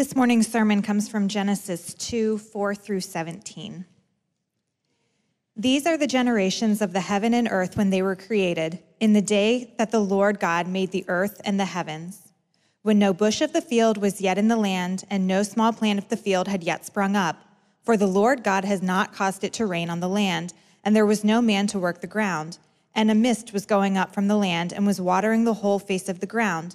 This morning's sermon comes from Genesis 2 4 through 17. These are the generations of the heaven and earth when they were created, in the day that the Lord God made the earth and the heavens, when no bush of the field was yet in the land, and no small plant of the field had yet sprung up. For the Lord God has not caused it to rain on the land, and there was no man to work the ground. And a mist was going up from the land, and was watering the whole face of the ground.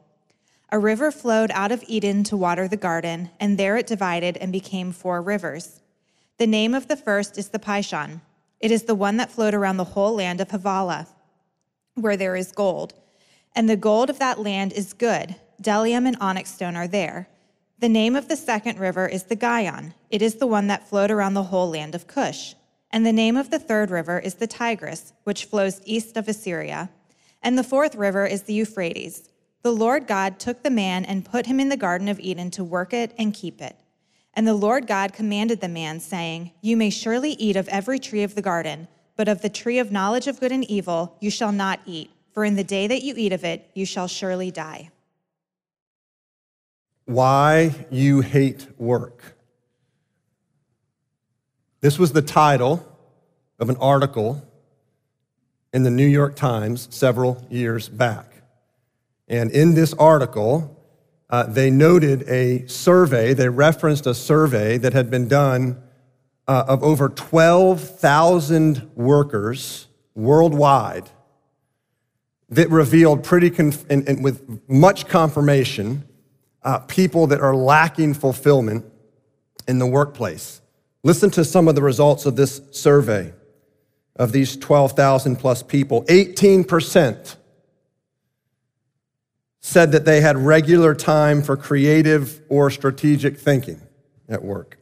A river flowed out of Eden to water the garden, and there it divided and became four rivers. The name of the first is the Pishon. It is the one that flowed around the whole land of Havilah, where there is gold. And the gold of that land is good. Bdellium and onyx stone are there. The name of the second river is the Gihon. It is the one that flowed around the whole land of Cush. And the name of the third river is the Tigris, which flows east of Assyria. And the fourth river is the Euphrates. The Lord God took the man and put him in the Garden of Eden to work it and keep it. And the Lord God commanded the man, saying, You may surely eat of every tree of the garden, but of the tree of knowledge of good and evil you shall not eat for in the day that you eat of it, you shall surely die. Why You Hate Work. This was the title of an article in the New York Times several years back. And in this article, uh, they noted a survey, they referenced a survey that had been done uh, of over 12,000 workers worldwide that revealed pretty, conf- and, and with much confirmation, uh, people that are lacking fulfillment in the workplace. Listen to some of the results of this survey of these 12,000 plus people. 18% said that they had regular time for creative or strategic thinking at work.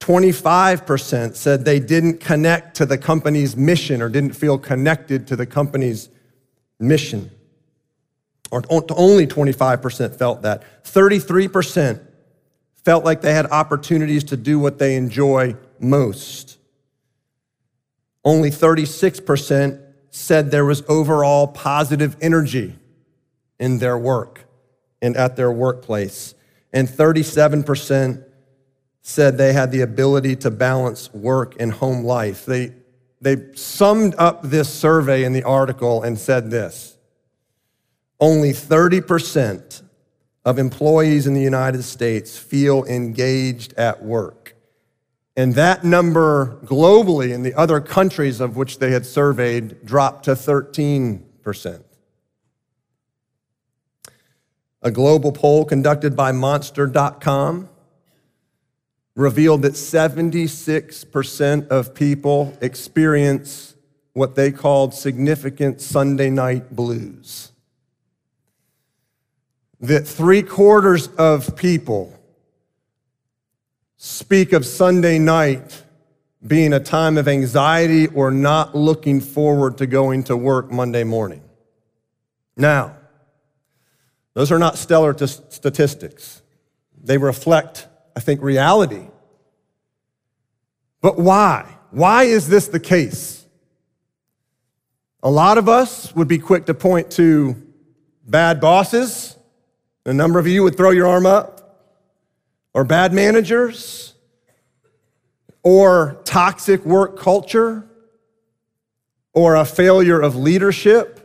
25% said they didn't connect to the company's mission or didn't feel connected to the company's mission. Or only 25% felt that. 33% felt like they had opportunities to do what they enjoy most. Only 36% said there was overall positive energy in their work and at their workplace. And 37% said they had the ability to balance work and home life. They they summed up this survey in the article and said this only 30% of employees in the United States feel engaged at work. And that number globally in the other countries of which they had surveyed dropped to 13%. A global poll conducted by Monster.com revealed that 76% of people experience what they called significant Sunday night blues. That three quarters of people speak of Sunday night being a time of anxiety or not looking forward to going to work Monday morning. Now, those are not stellar t- statistics. They reflect I think, reality. But why? Why is this the case? A lot of us would be quick to point to bad bosses. A number of you would throw your arm up. Or bad managers. Or toxic work culture. Or a failure of leadership.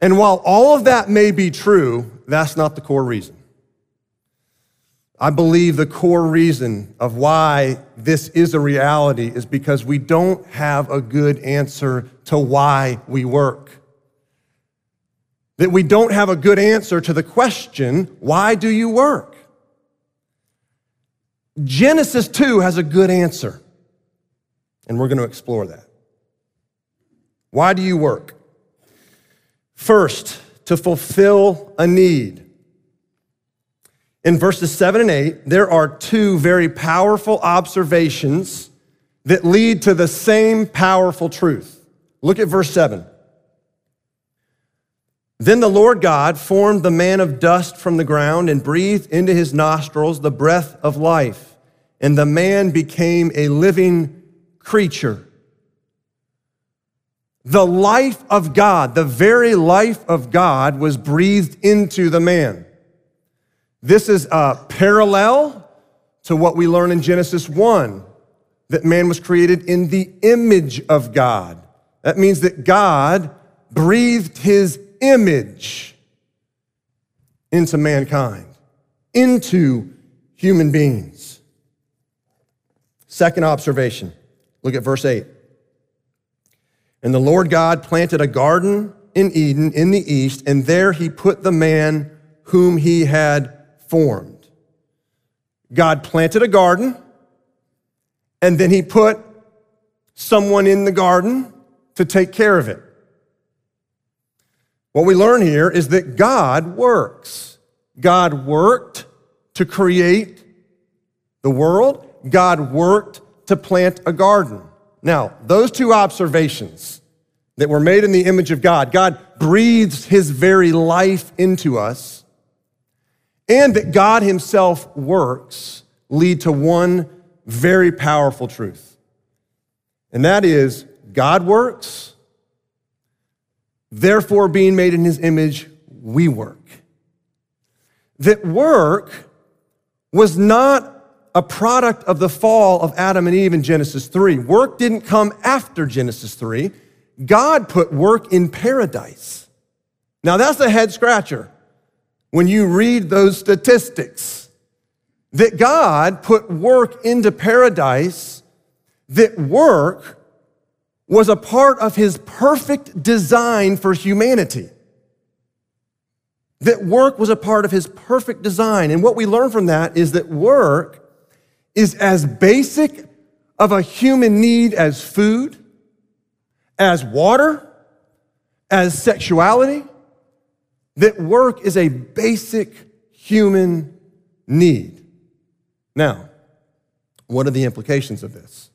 And while all of that may be true, that's not the core reason. I believe the core reason of why this is a reality is because we don't have a good answer to why we work. That we don't have a good answer to the question, why do you work? Genesis 2 has a good answer, and we're going to explore that. Why do you work? First, to fulfill a need. in verses seven and eight, there are two very powerful observations that lead to the same powerful truth. Look at verse seven. Then the Lord God formed the man of dust from the ground and breathed into his nostrils the breath of life, and the man became a living creature. The life of God, the very life of God, was breathed into the man. This is a parallel to what we learn in Genesis 1 that man was created in the image of God. That means that God breathed his image into mankind, into human beings. Second observation look at verse 8. And the Lord God planted a garden in Eden in the east, and there he put the man whom he had formed. God planted a garden, and then he put someone in the garden to take care of it. What we learn here is that God works. God worked to create the world, God worked to plant a garden. Now, those two observations that were made in the image of God, God breathes his very life into us, and that God himself works, lead to one very powerful truth. And that is God works, therefore, being made in his image, we work. That work was not a product of the fall of Adam and Eve in Genesis 3. Work didn't come after Genesis 3. God put work in paradise. Now, that's a head scratcher when you read those statistics that God put work into paradise, that work was a part of his perfect design for humanity. That work was a part of his perfect design. And what we learn from that is that work is as basic of a human need as food, as water, as sexuality, that work is a basic human need. Now, what are the implications of this?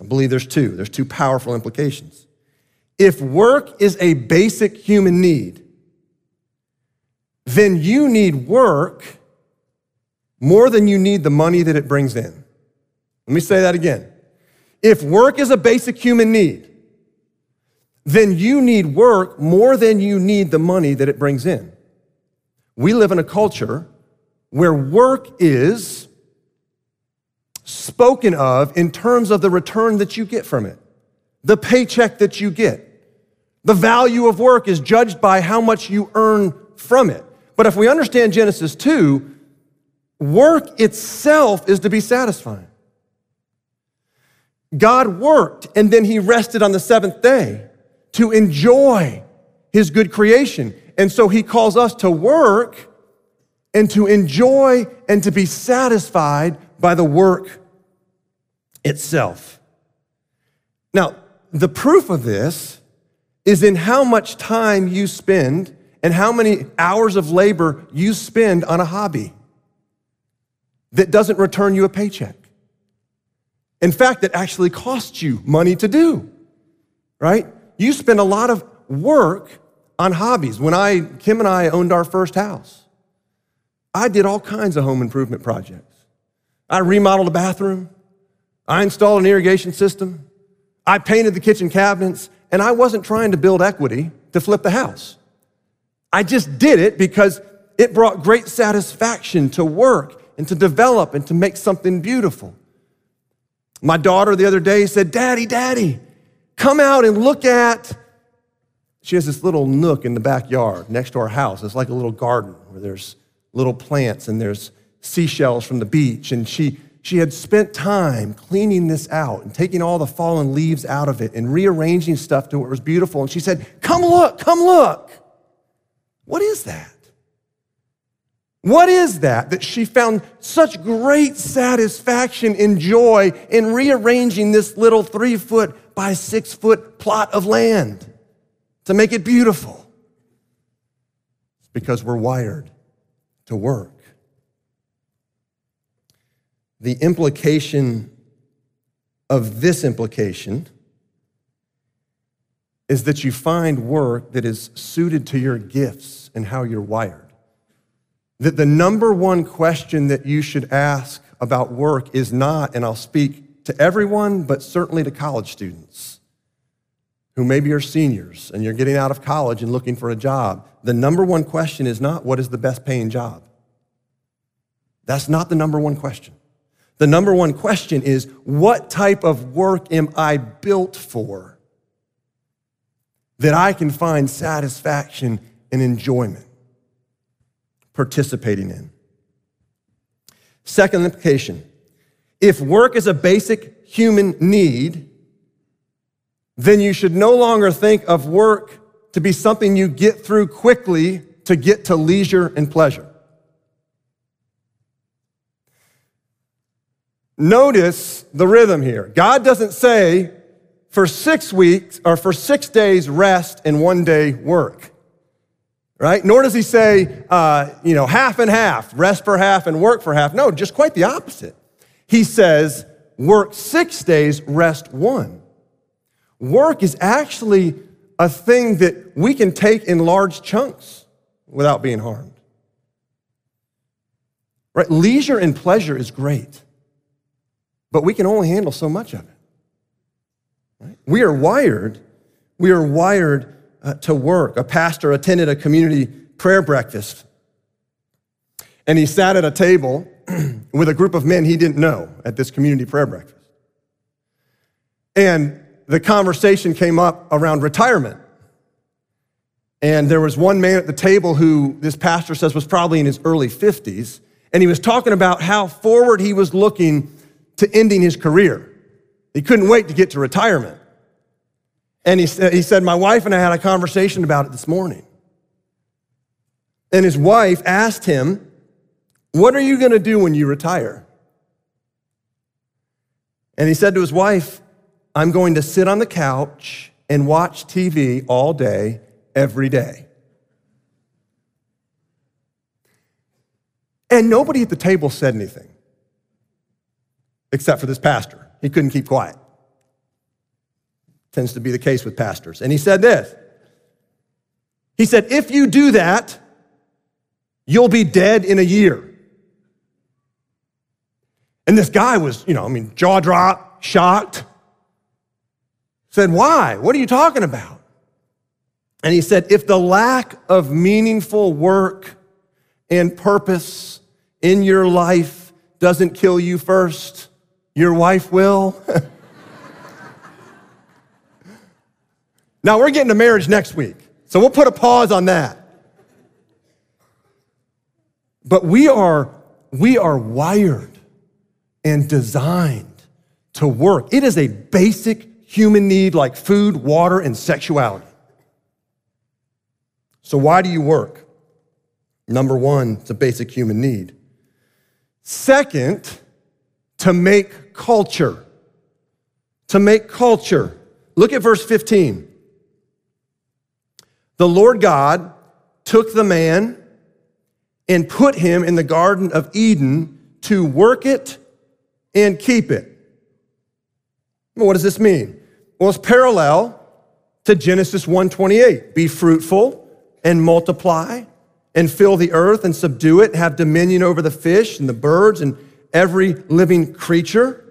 I believe there's two. There's two powerful implications. If work is a basic human need, then you need work more than you need the money that it brings in. Let me say that again. If work is a basic human need, then you need work more than you need the money that it brings in. We live in a culture where work is spoken of in terms of the return that you get from it, the paycheck that you get. The value of work is judged by how much you earn from it. But if we understand Genesis 2, Work itself is to be satisfying. God worked and then he rested on the seventh day to enjoy his good creation. And so he calls us to work and to enjoy and to be satisfied by the work itself. Now, the proof of this is in how much time you spend and how many hours of labor you spend on a hobby that doesn't return you a paycheck. In fact, it actually costs you money to do, right? You spend a lot of work on hobbies. When I, Kim and I owned our first house, I did all kinds of home improvement projects. I remodeled a bathroom, I installed an irrigation system, I painted the kitchen cabinets, and I wasn't trying to build equity to flip the house. I just did it because it brought great satisfaction to work and to develop and to make something beautiful. My daughter the other day said, Daddy, Daddy, come out and look at. She has this little nook in the backyard next to our house. It's like a little garden where there's little plants and there's seashells from the beach. And she, she had spent time cleaning this out and taking all the fallen leaves out of it and rearranging stuff to it was beautiful. And she said, Come look, come look. What is that? What is that that she found such great satisfaction and joy in rearranging this little three foot by six foot plot of land to make it beautiful? It's because we're wired to work. the implication of this implication is that you find work that is suited to your gifts and how you're wired. That the number one question that you should ask about work is not, and I'll speak to everyone, but certainly to college students who maybe are seniors and you're getting out of college and looking for a job. The number one question is not what is the best paying job. That's not the number one question. The number one question is what type of work am I built for that I can find satisfaction and enjoyment participating in? Second implication if work is a basic human need, then you should no longer think of work to be something you get through quickly to get to leisure and pleasure. Notice the rhythm here. God doesn't say for six weeks or for six days rest and one day work, right? Nor does he say, uh, you know, half and half, rest for half and work for half. No, just quite the opposite. He says, work six days, rest one. Work is actually a thing that we can take in large chunks without being harmed. Right? Leisure and pleasure is great but we can only handle so much of it. Right? We are wired, we are wired uh, to work. A pastor attended a community prayer breakfast, and he sat at a table with a group of men he didn't know at this community prayer breakfast. And the conversation came up around retirement. And there was one man at the table who this pastor says was probably in his early 50s, and he was talking about how forward he was looking to ending his career. He couldn't wait to get to retirement. And he, said, he said, My wife and I had a conversation about it this morning. And his wife asked him, What are you going to do when you retire? And he said to his wife, I'm going to sit on the couch and watch TV all day, every day. And nobody at the table said anything except for this pastor. He couldn't keep quiet. Tends to be the case with pastors. And he said this He said, If you do that, you'll be dead in a year. And this guy was, you know, I mean, jaw drop, shocked. Said, Why? What are you talking about? And he said, If the lack of meaningful work and purpose in your life doesn't kill you first, your wife will. now, we're getting to marriage next week, so we'll put a pause on that. But we are, we are wired and designed to work. It is a basic human need like food, water, and sexuality. So, why do you work? Number one, it's a basic human need. Second, to make culture. To make culture. Look at verse 15. The Lord God took the man and put him in the Garden of Eden to work it and keep it. What does this mean? Well, it's parallel to Genesis 1:28. Be fruitful and multiply and fill the earth and subdue it, have dominion over the fish and the birds and every living creature.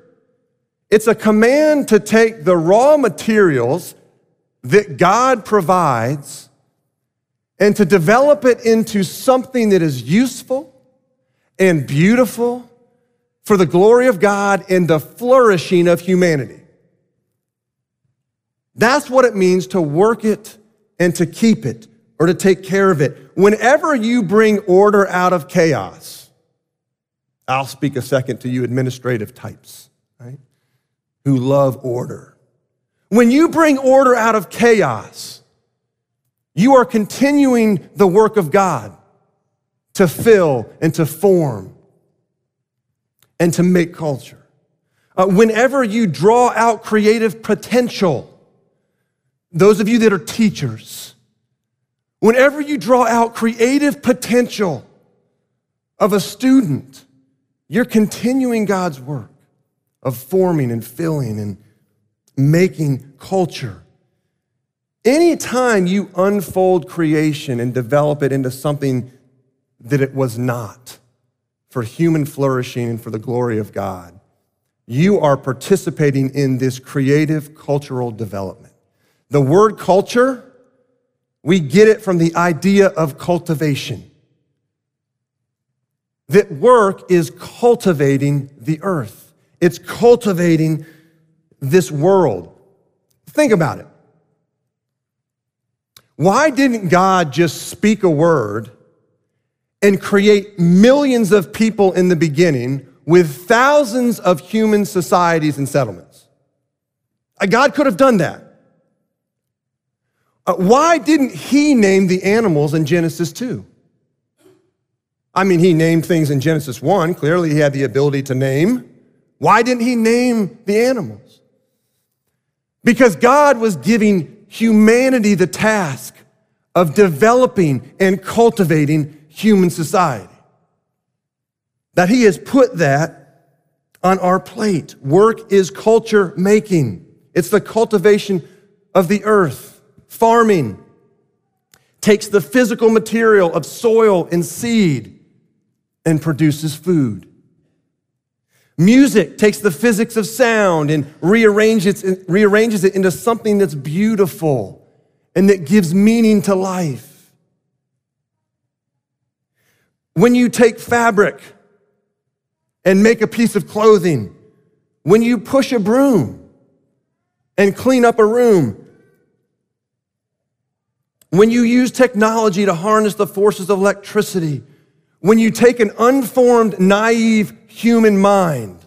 It's a command to take the raw materials that God provides and to develop it into something that is useful and beautiful for the glory of God and the flourishing of humanity. That's what it means to work it and to keep it or to take care of it. Whenever you bring order out of chaos, I'll speak a second to you administrative types, right? who love order. When you bring order out of chaos, you are continuing the work of God to fill and to form and to make culture. Uh, whenever you draw out creative potential, those of you that are teachers, whenever you draw out creative potential of a student, You're continuing God's work of forming and filling and making culture. Anytime you unfold creation and develop it into something that it was not for human flourishing and for the glory of God, you are participating in this creative cultural development. The word culture, we get it from the idea of cultivation. That work is cultivating the earth, it's cultivating this world. Think about it. Why didn't God just speak a word and create millions of people in the beginning with thousands of human societies and settlements? Uh, God could have done that. Uh, why didn't He name the animals in Genesis 2? I mean, He named things in Genesis 1. Clearly, He had the ability to name. Why didn't He name the animals? Because God was giving humanity the task of developing and cultivating human society. That He has put that on our plate. Work is culture making, it's the cultivation of the earth. Farming takes the physical material of soil and seed and produces food. Music takes the physics of sound and rearranges it, rearranges it into something that's beautiful and that gives meaning to life. When you take fabric and make a piece of clothing, when you push a broom and clean up a room, when you use technology to harness the forces of electricity, when you take an unformed, naive human mind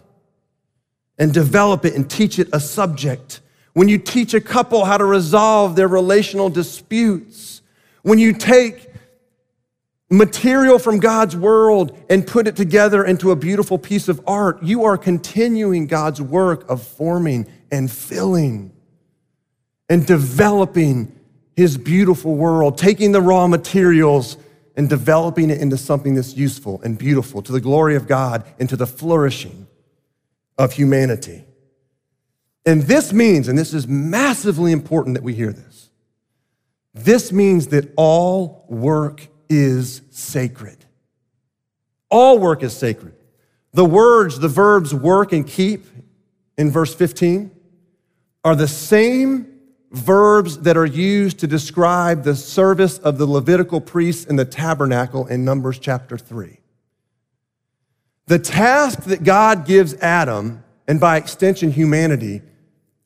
and develop it and teach it a subject, when you teach a couple how to resolve their relational disputes, when you take material from God's world and put it together into a beautiful piece of art, you are continuing God's work of forming and filling and developing his beautiful world, taking the raw materials and developing it into something that's useful and beautiful to the glory of God and to the flourishing of humanity. And this means, and this is massively important that we hear this, this means that all work is sacred. All work is sacred. The words, the verbs work and keep in verse 15 are the same verbs that are used to describe the service of the Levitical priests in the tabernacle in Numbers chapter 3. The task that God gives Adam, and by extension humanity,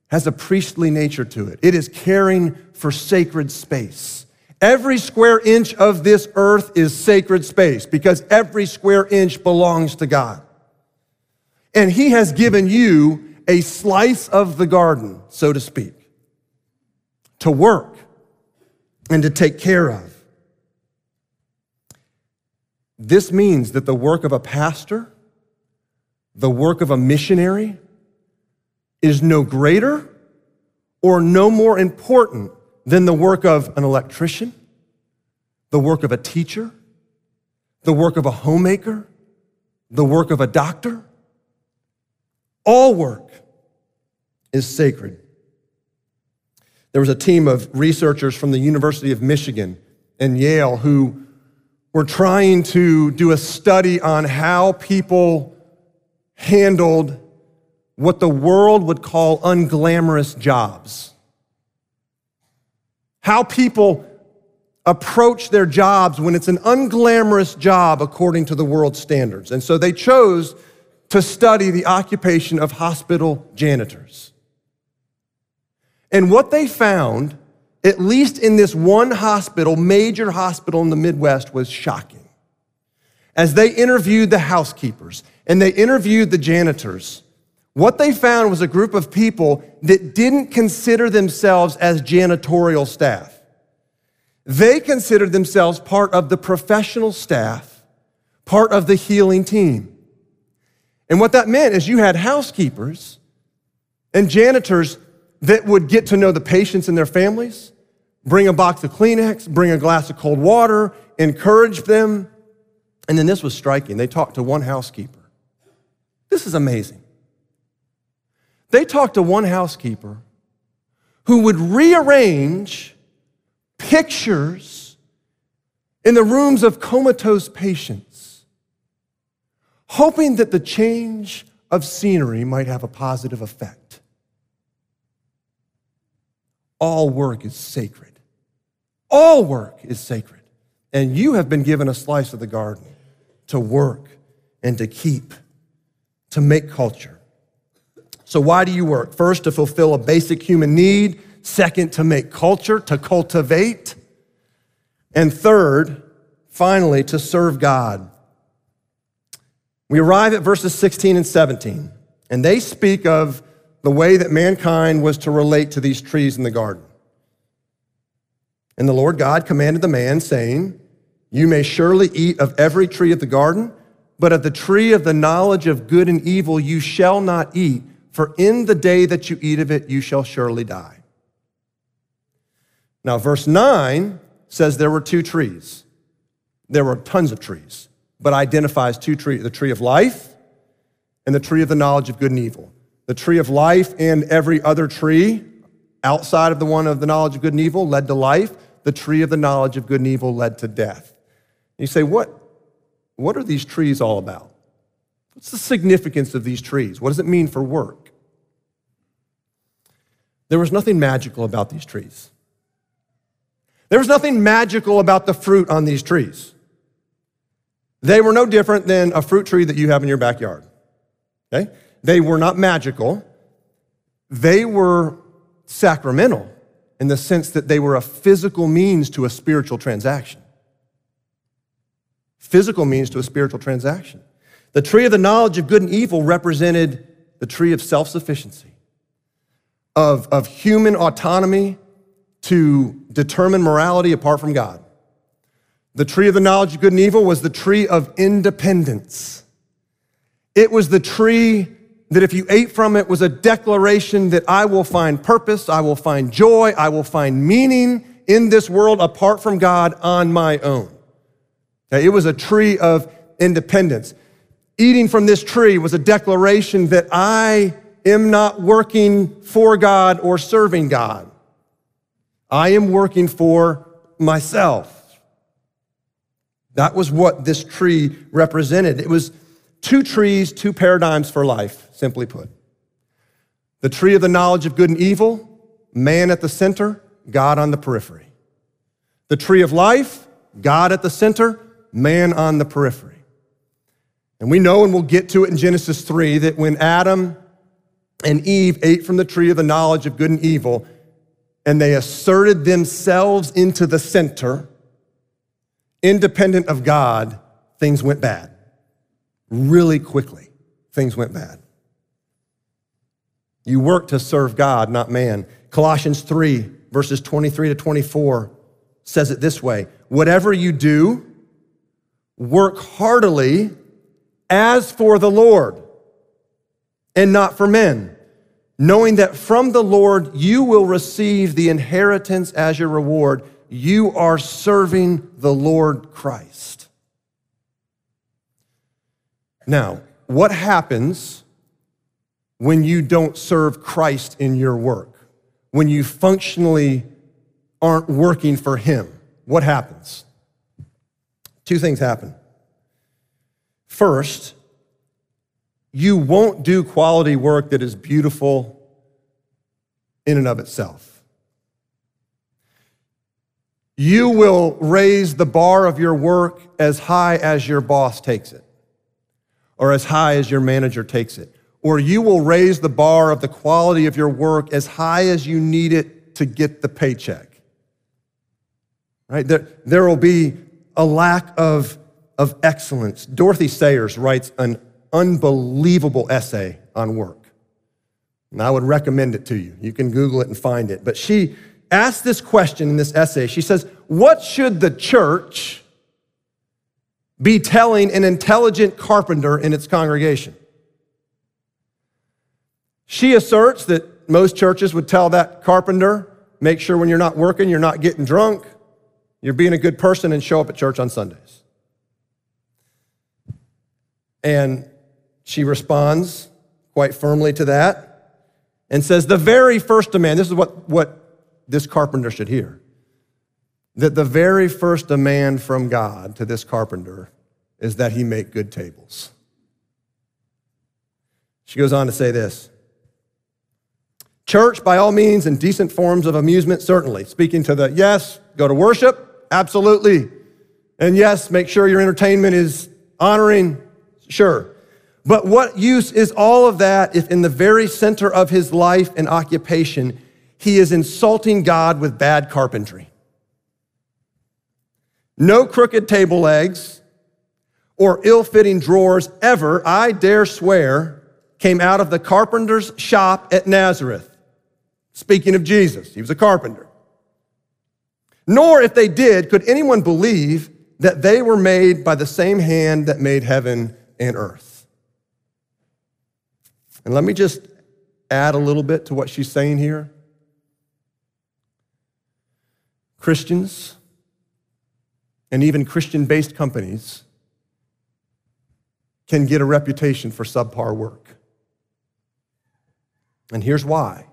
has a priestly nature to it. It is caring for sacred space. Every square inch of this earth is sacred space because every square inch belongs to God. And He has given you a slice of the garden, so to speak to work and to take care of. This means that the work of a pastor, the work of a missionary, is no greater or no more important than the work of an electrician, the work of a teacher, the work of a homemaker, the work of a doctor. All work is sacred. There was a team of researchers from the University of Michigan and Yale who were trying to do a study on how people handled what the world would call unglamorous jobs. How people approach their jobs when it's an unglamorous job according to the world's standards. And so they chose to study the occupation of hospital janitors. And what they found, at least in this one hospital, major hospital in the Midwest, was shocking. As they interviewed the housekeepers and they interviewed the janitors, what they found was a group of people that didn't consider themselves as janitorial staff. They considered themselves part of the professional staff, part of the healing team. And what that meant is you had housekeepers and janitors that would get to know the patients and their families, bring a box of Kleenex, bring a glass of cold water, encourage them. And then this was striking. They talked to one housekeeper. This is amazing. They talked to one housekeeper who would rearrange pictures in the rooms of comatose patients, hoping that the change of scenery might have a positive effect. All work is sacred. All work is sacred. And you have been given a slice of the garden to work and to keep, to make culture. So, why do you work? First, to fulfill a basic human need. Second, to make culture, to cultivate. And third, finally, to serve God. We arrive at verses 16 and 17, and they speak of the way that mankind was to relate to these trees in the garden. And the Lord God commanded the man, saying, You may surely eat of every tree of the garden, but of the tree of the knowledge of good and evil you shall not eat, for in the day that you eat of it, you shall surely die. Now, verse 9 says there were two trees. There were tons of trees, but identifies two trees the tree of life and the tree of the knowledge of good and evil. The tree of life and every other tree outside of the one of the knowledge of good and evil led to life. The tree of the knowledge of good and evil led to death. And you say, what, what are these trees all about? What's the significance of these trees? What does it mean for work? There was nothing magical about these trees. There was nothing magical about the fruit on these trees. They were no different than a fruit tree that you have in your backyard. Okay? They were not magical. They were sacramental in the sense that they were a physical means to a spiritual transaction. Physical means to a spiritual transaction. The tree of the knowledge of good and evil represented the tree of self sufficiency, of, of human autonomy to determine morality apart from God. The tree of the knowledge of good and evil was the tree of independence. It was the tree that if you ate from it was a declaration that I will find purpose, I will find joy, I will find meaning in this world apart from God on my own. Okay, it was a tree of independence. Eating from this tree was a declaration that I am not working for God or serving God. I am working for myself. That was what this tree represented. It was two trees, two paradigms for life, simply put. The tree of the knowledge of good and evil, man at the center, God on the periphery. The tree of life, God at the center, man on the periphery. And we know, and we'll get to it in Genesis 3, that when Adam and Eve ate from the tree of the knowledge of good and evil, and they asserted themselves into the center, independent of God, things went bad. Really quickly, things went bad. You work to serve God, not man. Colossians 3, verses 23 to 24 says it this way Whatever you do, work heartily as for the Lord and not for men, knowing that from the Lord you will receive the inheritance as your reward. You are serving the Lord Christ. Now, what happens when you don't serve Christ in your work? When you functionally aren't working for Him? What happens? Two things happen. First, you won't do quality work that is beautiful in and of itself. You will raise the bar of your work as high as your boss takes it, or as high as your manager takes it, or you will raise the bar of the quality of your work as high as you need it to get the paycheck. Right? There, there will be a lack of, of excellence. Dorothy Sayers writes an unbelievable essay on work. And I would recommend it to you. You can Google it and find it. But she asked this question in this essay. She says, What should the church be telling an intelligent carpenter in its congregation? She asserts that most churches would tell that carpenter, make sure when you're not working, you're not getting drunk, you're being a good person and show up at church on Sundays. And she responds quite firmly to that and says, The very first demand, this is what, what this carpenter should hear, that the very first demand from God to this carpenter is that he make good tables. She goes on to say this Church, by all means, and decent forms of amusement, certainly. Speaking to the yes, go to worship, absolutely. And yes, make sure your entertainment is honoring, sure. But what use is all of that if in the very center of his life and occupation, he is insulting God with bad carpentry? No crooked table legs or ill fitting drawers ever, I dare swear, came out of the carpenter's shop at Nazareth. Speaking of Jesus, he was a carpenter. Nor, if they did, could anyone believe that they were made by the same hand that made heaven and earth. And let me just add a little bit to what she's saying here. Christians and even Christian based companies can get a reputation for subpar work. And here's why.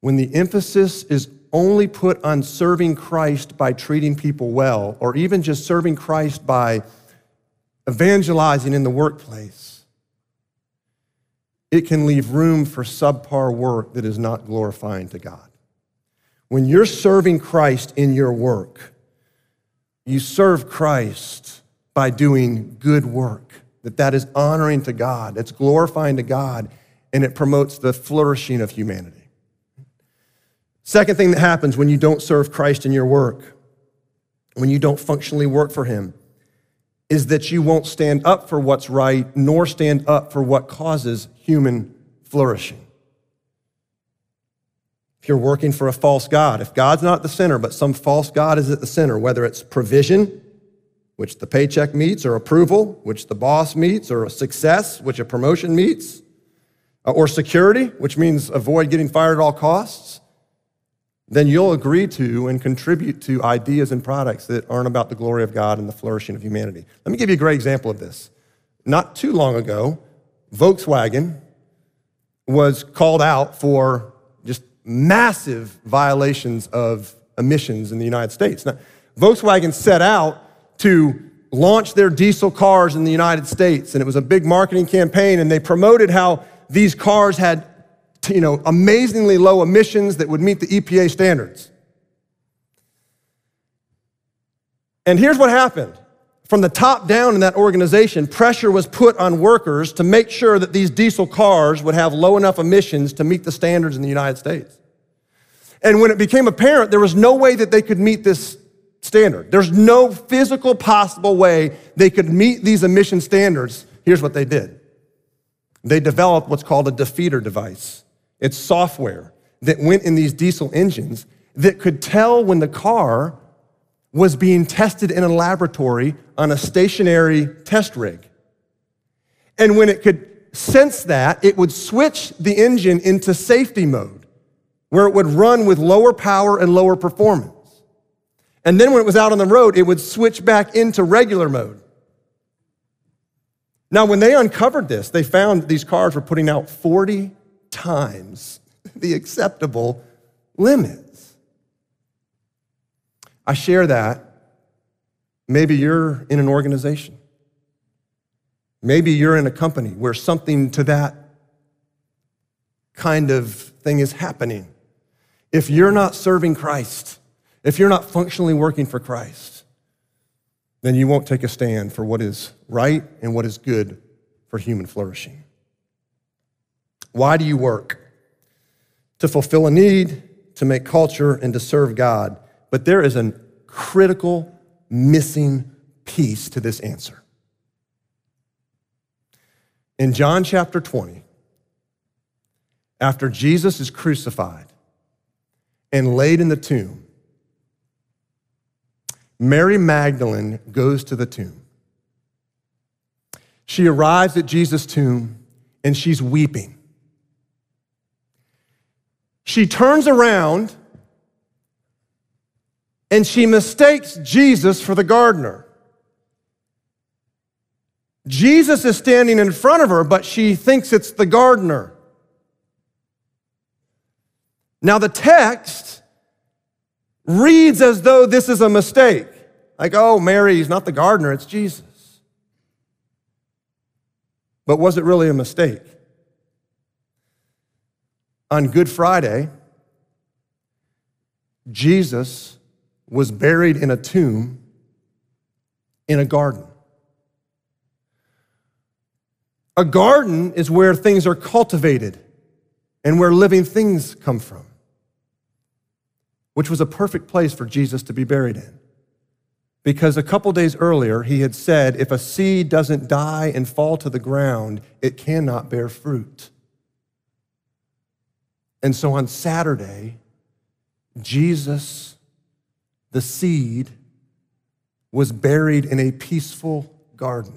When the emphasis is only put on serving Christ by treating people well, or even just serving Christ by evangelizing in the workplace, it can leave room for subpar work that is not glorifying to God. When you're serving Christ in your work, you serve Christ by doing good work, that that is honoring to God, it's glorifying to God, and it promotes the flourishing of humanity. Second thing that happens when you don't serve Christ in your work, when you don't functionally work for Him, is that you won't stand up for what's right, nor stand up for what causes human flourishing. If you're working for a false God, if God's not the center, but some false God is at the center, whether it's provision, which the paycheck meets, or approval, which the boss meets, or success, which a promotion meets, uh, or security, which means avoid getting fired at all costs, then you'll agree to and contribute to ideas and products that aren't about the glory of God and the flourishing of humanity. Let me give you a great example of this. Not too long ago, Volkswagen was called out for massive violations of emissions in the United States. Now, Volkswagen set out to launch their diesel cars in the United States, and it was a big marketing campaign, and they promoted how these cars had you know, amazingly low emissions that would meet the EPA standards. And here's what happened. From the top down in that organization, pressure was put on workers to make sure that these diesel cars would have low enough emissions to meet the standards in the United States. And when it became apparent there was no way that they could meet this standard, there's no physical possible way they could meet these emission standards, here's what they did. They developed what's called a defeater device. It's software that went in these diesel engines that could tell when the car was being tested in a laboratory on a stationary test rig. And when it could sense that, it would switch the engine into safety mode, where it would run with lower power and lower performance. And then when it was out on the road, it would switch back into regular mode. Now, when they uncovered this, they found these cars were putting out 40 times the acceptable limits. I share that. Maybe you're in an organization. Maybe you're in a company where something to that kind of thing is happening. If you're not serving Christ, if you're not functionally working for Christ, then you won't take a stand for what is right and what is good for human flourishing. Why do you work? To fulfill a need, to make culture, and to serve God. But there is a critical missing piece to this answer. In John chapter 20, after Jesus is crucified and laid in the tomb, Mary Magdalene goes to the tomb. She arrives at Jesus' tomb and she's weeping. She turns around and she mistakes Jesus for the gardener. Jesus is standing in front of her, but she thinks it's the gardener. Now, the text reads as though this is a mistake. Like, oh, Mary is not the gardener, it's Jesus. But was it really a mistake? On Good Friday, Jesus was buried in a tomb in a garden. A garden is where things are cultivated and where living things come from, which was a perfect place for Jesus to be buried in. Because a couple days earlier, he had said, if a seed doesn't die and fall to the ground, it cannot bear fruit. And so on Saturday, Jesus, the seed, was buried in a peaceful garden.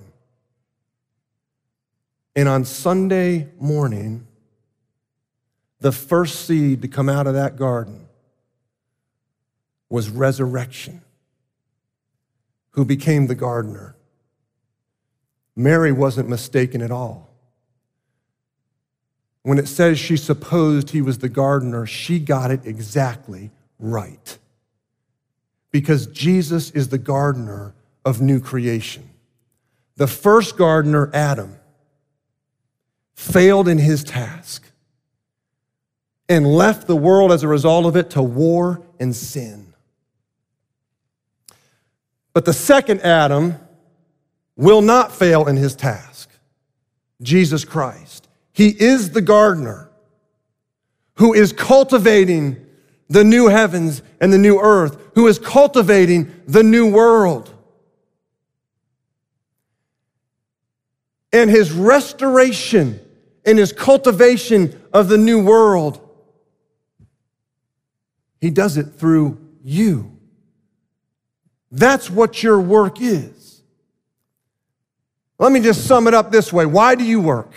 And on Sunday morning, the first seed to come out of that garden was resurrection, who became the gardener. Mary wasn't mistaken at all. When it says she supposed he was the gardener, she got it exactly right. Because Jesus is the gardener of new creation. The first gardener, Adam, failed in his task and left the world as a result of it to war and sin. But the second Adam will not fail in his task Jesus Christ. He is the gardener who is cultivating the new heavens and the new earth, who is cultivating the new world. And his restoration in his cultivation of the new world. He does it through you. That's what your work is. Let me just sum it up this way Why do you work?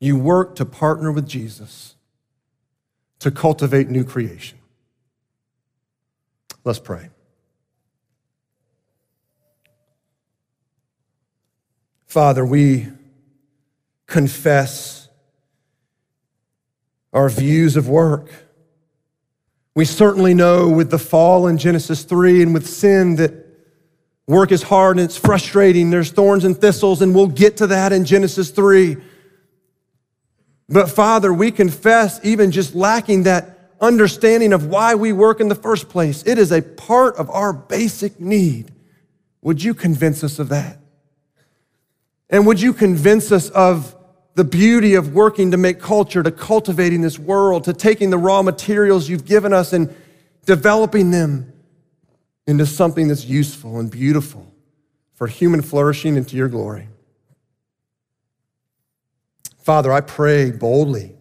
You work to partner with Jesus to cultivate new creation. Let's pray. Father, we confess our views of work. We certainly know with the fall in Genesis 3 and with sin that work is hard and it's frustrating. There's thorns and thistles, and we'll get to that in Genesis 3. But Father, we confess even just lacking that understanding of why we work in the first place. It is a part of our basic need. Would you convince us of that? And would you convince us of the beauty of working to make culture, to cultivating this world, to taking the raw materials you've given us and developing them into something that's useful and beautiful for human flourishing and to your glory. Father, I pray boldly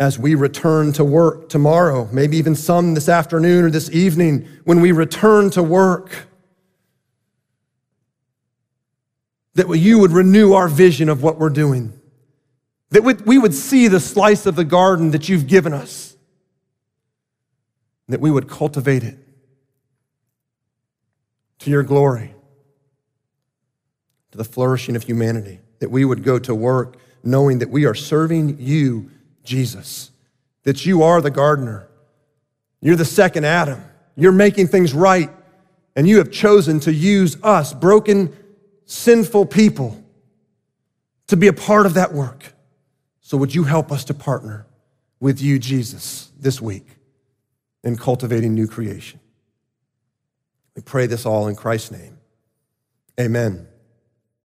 as we return to work tomorrow, maybe even some this afternoon or this evening, when we return to work that you would renew our vision of what we're doing, that we would see the slice of the garden that you've given us, that we would cultivate it to your glory, to the flourishing of humanity, that we would go to work knowing that we are serving you, Jesus, that you are the gardener. You're the second Adam. You're making things right, and you have chosen to use us, broken sinful people to be a part of that work. So, would you help us to partner with you, Jesus, this week in cultivating new creation? We pray this all in Christ's name. Amen.